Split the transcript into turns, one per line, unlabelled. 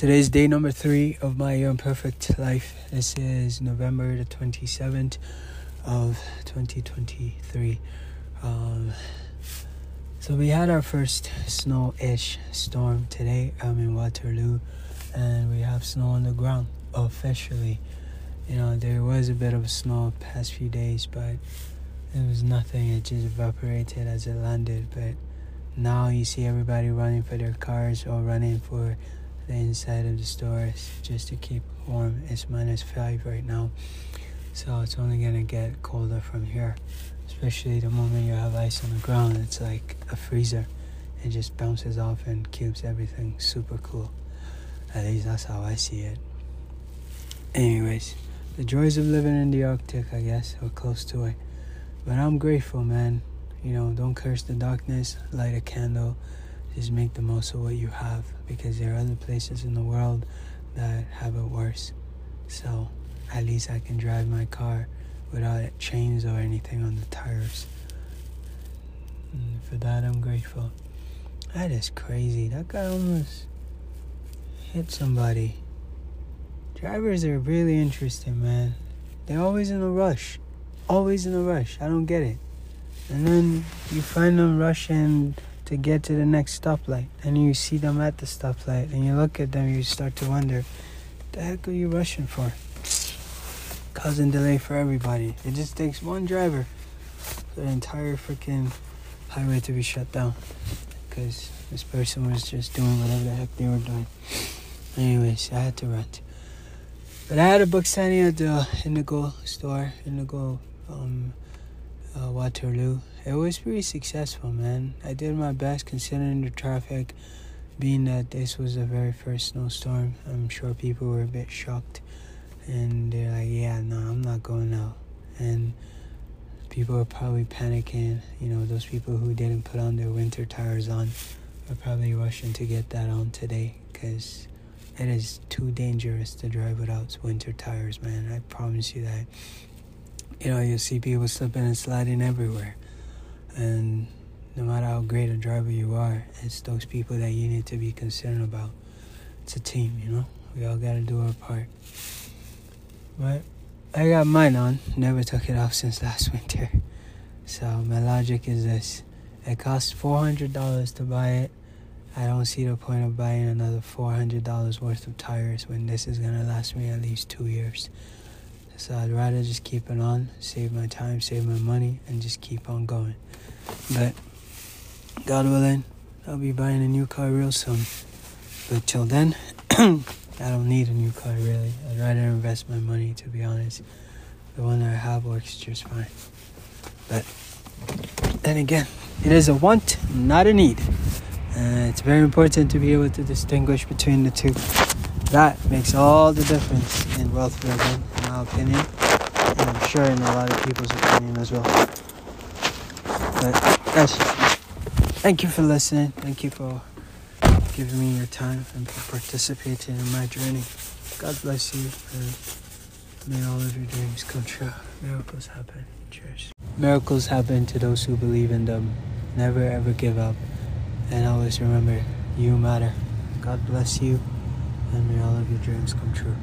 Today's day number three of my imperfect life. This is November the 27th of 2023. Um, so we had our first snow-ish storm today. I'm in Waterloo, and we have snow on the ground officially. You know, there was a bit of snow past few days, but it was nothing. It just evaporated as it landed. But now you see everybody running for their cars or running for the inside of the stores just to keep warm. It's minus five right now, so it's only gonna get colder from here. Especially the moment you have ice on the ground, it's like a freezer. It just bounces off and keeps everything super cool. At least that's how I see it. Anyways, the joys of living in the Arctic, I guess, or close to it. But I'm grateful, man. You know, don't curse the darkness, light a candle just make the most of what you have because there are other places in the world that have it worse. So at least I can drive my car without chains or anything on the tires. And for that, I'm grateful. That is crazy. That guy almost hit somebody. Drivers are really interesting, man. They're always in a rush. Always in a rush. I don't get it. And then you find them rushing to get to the next stoplight. And you see them at the stoplight and you look at them, you start to wonder, the heck are you rushing for? Causing delay for everybody. It just takes one driver for the entire freaking highway to be shut down. Because this person was just doing whatever the heck they were doing. Anyways, I had to rent. But I had a book signing at the Indigo store, Indigo um, uh, Waterloo. It was pretty successful, man. I did my best considering the traffic, being that this was the very first snowstorm. I'm sure people were a bit shocked, and they're like, "Yeah, no, I'm not going out." And people are probably panicking. You know, those people who didn't put on their winter tires on are probably rushing to get that on today because it is too dangerous to drive without winter tires, man. I promise you that you know, you see people slipping and sliding everywhere. And no matter how great a driver you are, it's those people that you need to be concerned about. It's a team, you know? We all gotta do our part. But I got mine on, never took it off since last winter. So my logic is this it costs $400 to buy it. I don't see the point of buying another $400 worth of tires when this is gonna last me at least two years. So I'd rather just keep it on, save my time, save my money, and just keep on going. But God willing, I'll be buying a new car real soon. But till then, I don't need a new car really. I'd rather invest my money, to be honest. The one I have works just fine. But then again, it is a want, not a need. Uh, it's very important to be able to distinguish between the two. That makes all the difference in wealth building opinion, and I'm sure in a lot of people's opinion as well. But that's. Thank you for listening. Thank you for giving me your time and for participating in my journey. God bless you, and may all of your dreams come true. Miracles happen. Cheers. Miracles happen to those who believe in them. Never ever give up, and always remember, you matter. God bless you, and may all of your dreams come true.